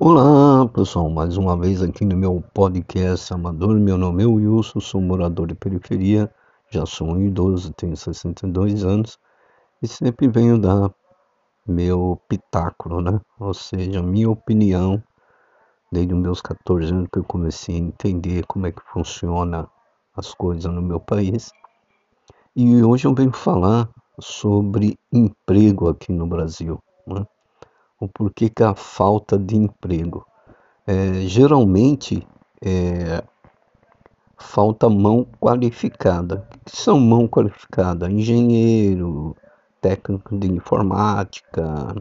Olá pessoal, mais uma vez aqui no meu podcast Amador. Meu nome é Wilson, sou morador de periferia, já sou um idoso, tenho 62 anos e sempre venho dar meu pitáculo, né? Ou seja, minha opinião desde os meus 14 anos que eu comecei a entender como é que funciona as coisas no meu país. E hoje eu venho falar sobre emprego aqui no Brasil. Né? O porquê que a falta de emprego. É, geralmente é, falta mão qualificada. O que são mão qualificada? Engenheiro, técnico de informática,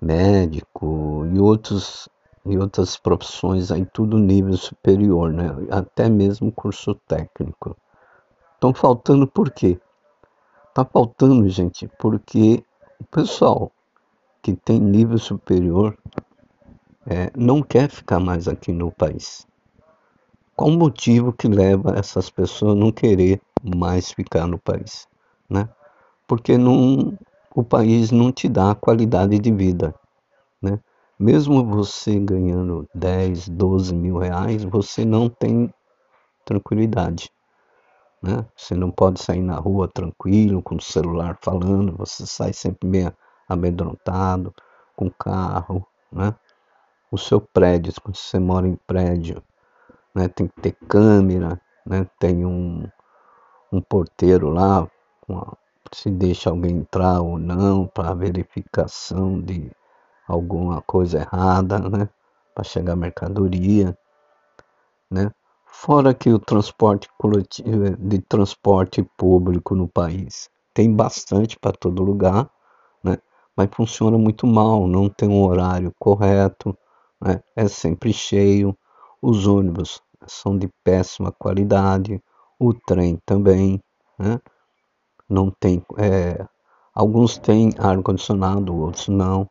médico e outros e outras profissões aí tudo nível superior, né? Até mesmo curso técnico. Estão faltando por quê? Tá faltando, gente, porque o pessoal que tem nível superior é, não quer ficar mais aqui no país. Qual o motivo que leva essas pessoas a não querer mais ficar no país? Né? Porque não, o país não te dá qualidade de vida. Né? Mesmo você ganhando 10, 12 mil reais, você não tem tranquilidade. Né? Você não pode sair na rua tranquilo, com o celular falando, você sai sempre meio amedrontado, com carro, né? O seu prédio, quando você mora em prédio, né? Tem que ter câmera, né? Tem um, um porteiro lá, uma, se deixa alguém entrar ou não, para verificação de alguma coisa errada, né? Para chegar mercadoria, né? Fora que o transporte coletivo, de transporte público no país tem bastante para todo lugar, mas funciona muito mal, não tem um horário correto, né? é sempre cheio, os ônibus são de péssima qualidade, o trem também, né? não tem, é, alguns têm ar condicionado, outros não.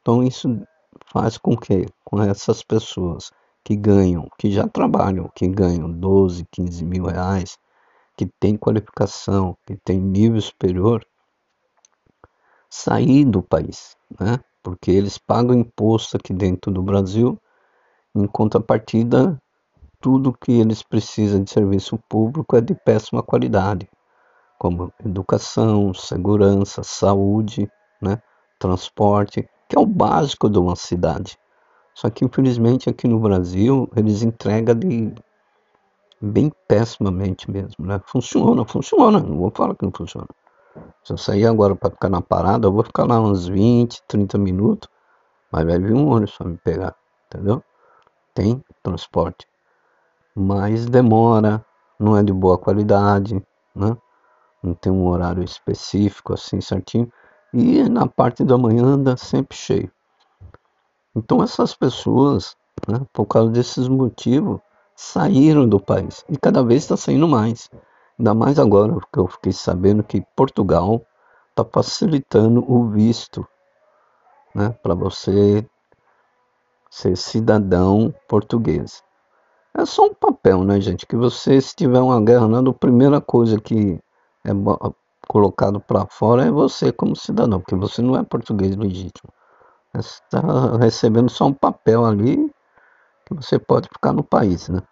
Então isso faz com que com essas pessoas que ganham, que já trabalham, que ganham 12, 15 mil reais, que têm qualificação, que têm nível superior, sair do país, né? porque eles pagam imposto aqui dentro do Brasil, em contrapartida, tudo que eles precisam de serviço público é de péssima qualidade, como educação, segurança, saúde, né? transporte, que é o básico de uma cidade. Só que infelizmente aqui no Brasil eles entregam de bem pessimamente mesmo, né? Funciona, funciona, não vou falar que não funciona. Se eu sair agora para ficar na parada, eu vou ficar lá uns 20, 30 minutos, mas vai vir um ônibus para me pegar, entendeu? Tem transporte, mas demora, não é de boa qualidade, né? Não tem um horário específico assim certinho. E na parte da manhã anda sempre cheio. Então essas pessoas, né, por causa desses motivos, saíram do país e cada vez está saindo mais. Ainda mais agora que eu fiquei sabendo que Portugal está facilitando o visto né, para você ser cidadão português. É só um papel, né, gente? Que você, se tiver uma guerra, né, a primeira coisa que é colocado para fora é você como cidadão, porque você não é português legítimo. Você está recebendo só um papel ali que você pode ficar no país, né?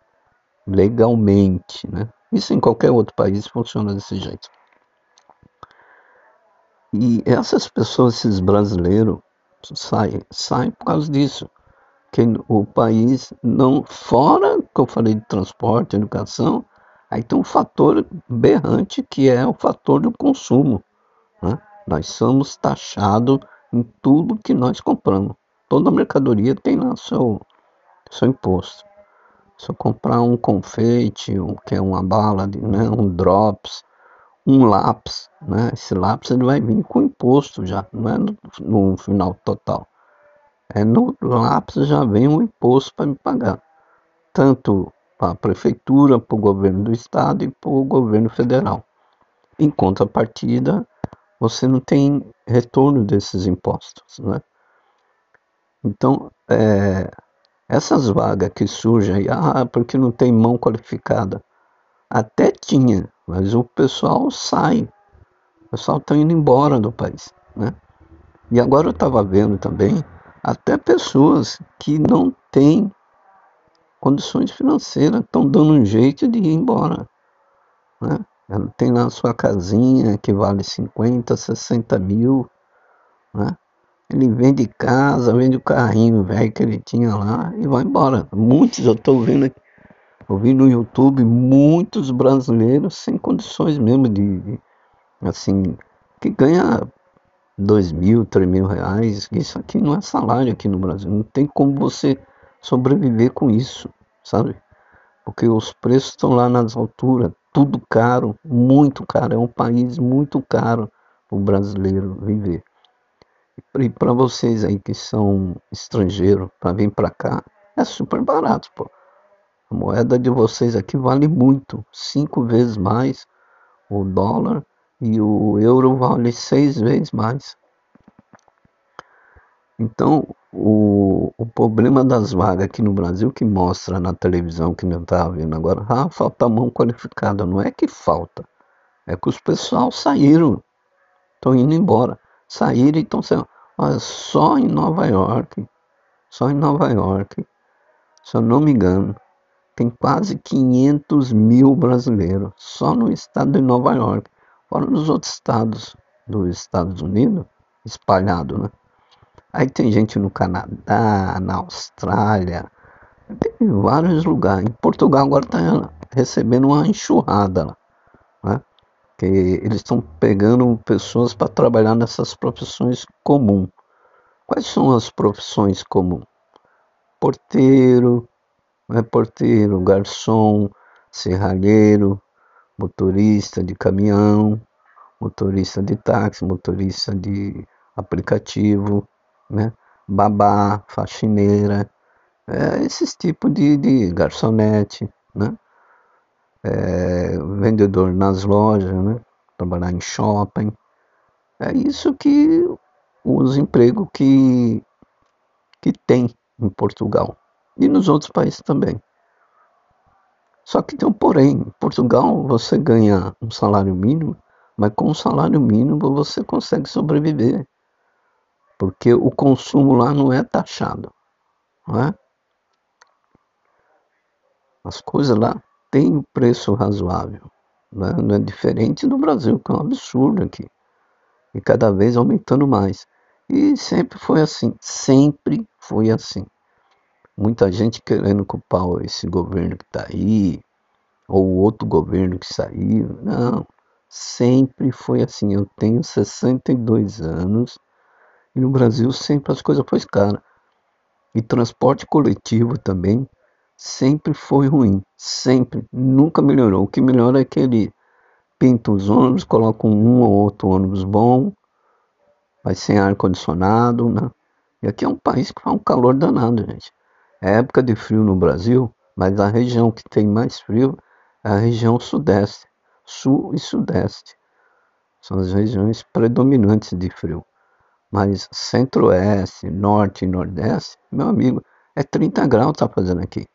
Legalmente, né? Isso em qualquer outro país funciona desse jeito. E essas pessoas, esses brasileiros, saem, saem por causa disso. Que o país não, fora que eu falei de transporte, educação, aí tem um fator berrante que é o fator do consumo. Né? Nós somos taxados em tudo que nós compramos. Toda mercadoria tem lá seu, seu imposto. Se eu comprar um confeite, um, que é uma bala, de, né, um drops, um lápis, né, esse lápis ele vai vir com imposto já, não é no, no final total. É no lápis já vem um imposto para me pagar, tanto para a prefeitura, para o governo do estado e para o governo federal. Em contrapartida, você não tem retorno desses impostos, né? Então, é, essas vagas que surgem aí, ah, porque não tem mão qualificada. Até tinha, mas o pessoal sai. O pessoal está indo embora do país, né? E agora eu estava vendo também até pessoas que não têm condições financeiras estão dando um jeito de ir embora. Né? Ela tem lá sua casinha que vale 50, 60 mil. Né? Ele vende casa, vende o carrinho velho que ele tinha lá e vai embora. Muitos eu estou vendo aqui vi no YouTube muitos brasileiros sem condições mesmo de, de assim, que ganha dois mil, três mil reais. Isso aqui não é salário aqui no Brasil. Não tem como você sobreviver com isso, sabe? Porque os preços estão lá nas alturas, tudo caro, muito caro. É um país muito caro o brasileiro viver. E para vocês aí que são estrangeiros, para vir para cá, é super barato, pô. A moeda de vocês aqui vale muito, cinco vezes mais o dólar e o euro vale seis vezes mais. Então, o, o problema das vagas aqui no Brasil que mostra na televisão que não estava vendo agora, ah, falta mão qualificada. Não é que falta, é que os pessoal saíram, estão indo embora. Saíram e estão saindo. Só em Nova York, só em Nova York, se eu não me engano, tem quase 500 mil brasileiros só no estado de Nova York, fora nos outros estados dos Estados Unidos, espalhado, né? Aí tem gente no Canadá, na Austrália, tem vários lugares. Em Portugal agora está recebendo uma enxurrada lá? Que eles estão pegando pessoas para trabalhar nessas profissões comuns. Quais são as profissões comuns? Porteiro, é porteiro, garçom, serralheiro, motorista de caminhão, motorista de táxi, motorista de aplicativo, né? babá, faxineira, é, esses tipos de, de garçonete, né? É, vendedor nas lojas, né? trabalhar em shopping. É isso que os empregos que, que tem em Portugal e nos outros países também. Só que tem um porém. Em Portugal você ganha um salário mínimo, mas com o salário mínimo você consegue sobreviver. Porque o consumo lá não é taxado. Não é? As coisas lá têm um preço razoável. Né? Não é diferente do Brasil, que é um absurdo aqui. E cada vez aumentando mais. E sempre foi assim. Sempre foi assim muita gente querendo culpar esse governo que está aí, ou outro governo que saiu. Não, sempre foi assim. Eu tenho 62 anos e no Brasil sempre as coisas foram caras. E transporte coletivo também sempre foi ruim. Sempre. Nunca melhorou. O que melhora é que ele pinta os ônibus, coloca um ou outro ônibus bom, vai sem ar-condicionado, né? E aqui é um país que faz um calor danado, gente. É época de frio no Brasil, mas a região que tem mais frio é a região sudeste, sul e sudeste. São as regiões predominantes de frio. Mas centro-oeste, norte e nordeste, meu amigo, é 30 graus tá fazendo aqui.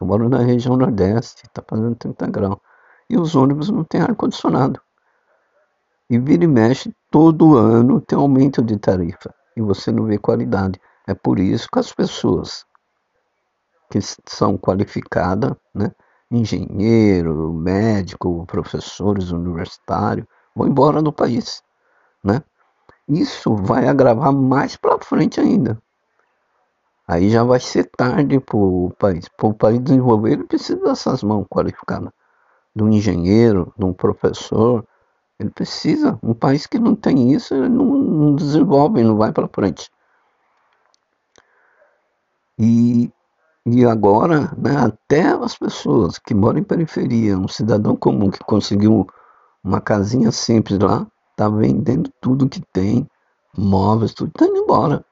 Eu moro na região nordeste, tá fazendo 30 graus. E os ônibus não têm ar-condicionado. E vira e mexe, todo ano tem aumento de tarifa. E você não vê qualidade. É por isso que as pessoas que são qualificadas, né? engenheiro, médico, professores universitários, vão embora do país. Né? Isso vai agravar mais para frente ainda. Aí já vai ser tarde para o país. Para o país desenvolver, ele precisa dessas mãos qualificadas. De um engenheiro, de um professor. Ele precisa. Um país que não tem isso, ele não, não desenvolve, não vai para frente. E e agora, né, até as pessoas que moram em periferia, um cidadão comum que conseguiu uma casinha simples lá, está vendendo tudo que tem, móveis, tudo, está indo embora.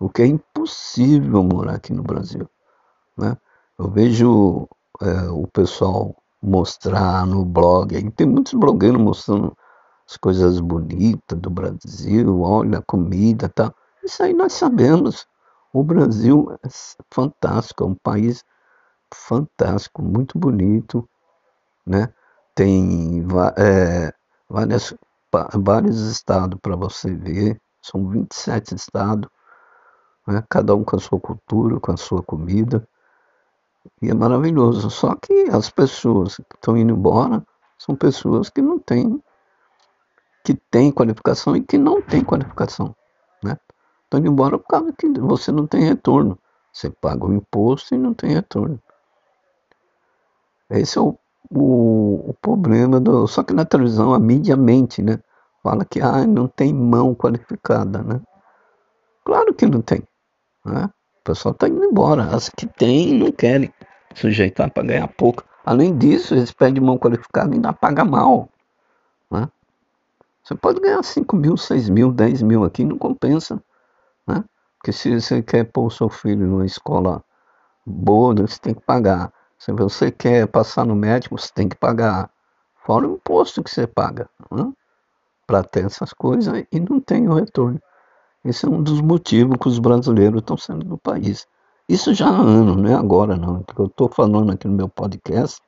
O que é impossível morar aqui no Brasil. Né? Eu vejo é, o pessoal mostrar no blog, tem muitos blogueiros mostrando as coisas bonitas do Brasil, olha a comida tal. Isso aí nós sabemos. O Brasil é fantástico, é um país fantástico, muito bonito, né? Tem é, várias, vários estados para você ver, são 27 estados. Né? cada um com a sua cultura, com a sua comida. E é maravilhoso. Só que as pessoas que estão indo embora são pessoas que não têm que têm qualificação e que não têm qualificação. Né? Estão indo embora por causa que você não tem retorno. Você paga o imposto e não tem retorno. Esse é o, o, o problema do. Só que na televisão a mídia mente, né? Fala que ah, não tem mão qualificada, né? Claro que não tem. Né? O pessoal está indo embora. As que tem não querem sujeitar para ganhar pouco. Além disso, eles pedem mão qualificada e ainda paga mal. Né? Você pode ganhar 5 mil, 6 mil, 10 mil aqui, não compensa. Né? Porque se você quer pôr o seu filho numa escola boa, você tem que pagar. Se você quer passar no médico, você tem que pagar. Fora o imposto que você paga. Né? Para ter essas coisas e não tem o retorno. Esse é um dos motivos que os brasileiros estão saindo do país. Isso já há anos, não é agora não. Que eu estou falando aqui no meu podcast,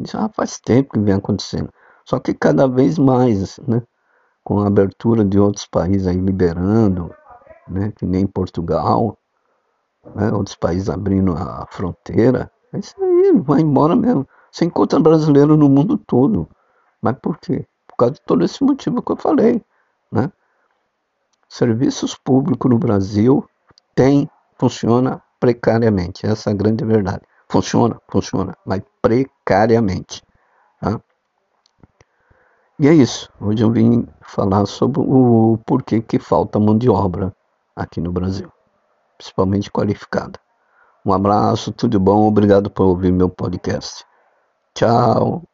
já faz tempo que vem acontecendo. Só que cada vez mais, né? Com a abertura de outros países aí liberando, né? Que nem Portugal, né, outros países abrindo a fronteira. É isso aí, vai embora mesmo. Você encontra brasileiro no mundo todo. Mas por quê? Por causa de todo esse motivo que eu falei, né? Serviços públicos no Brasil tem, funciona precariamente. Essa é a grande verdade. Funciona, funciona, mas precariamente. Tá? E é isso. Hoje eu vim falar sobre o porquê que falta mão de obra aqui no Brasil, principalmente qualificada. Um abraço, tudo bom, obrigado por ouvir meu podcast. Tchau.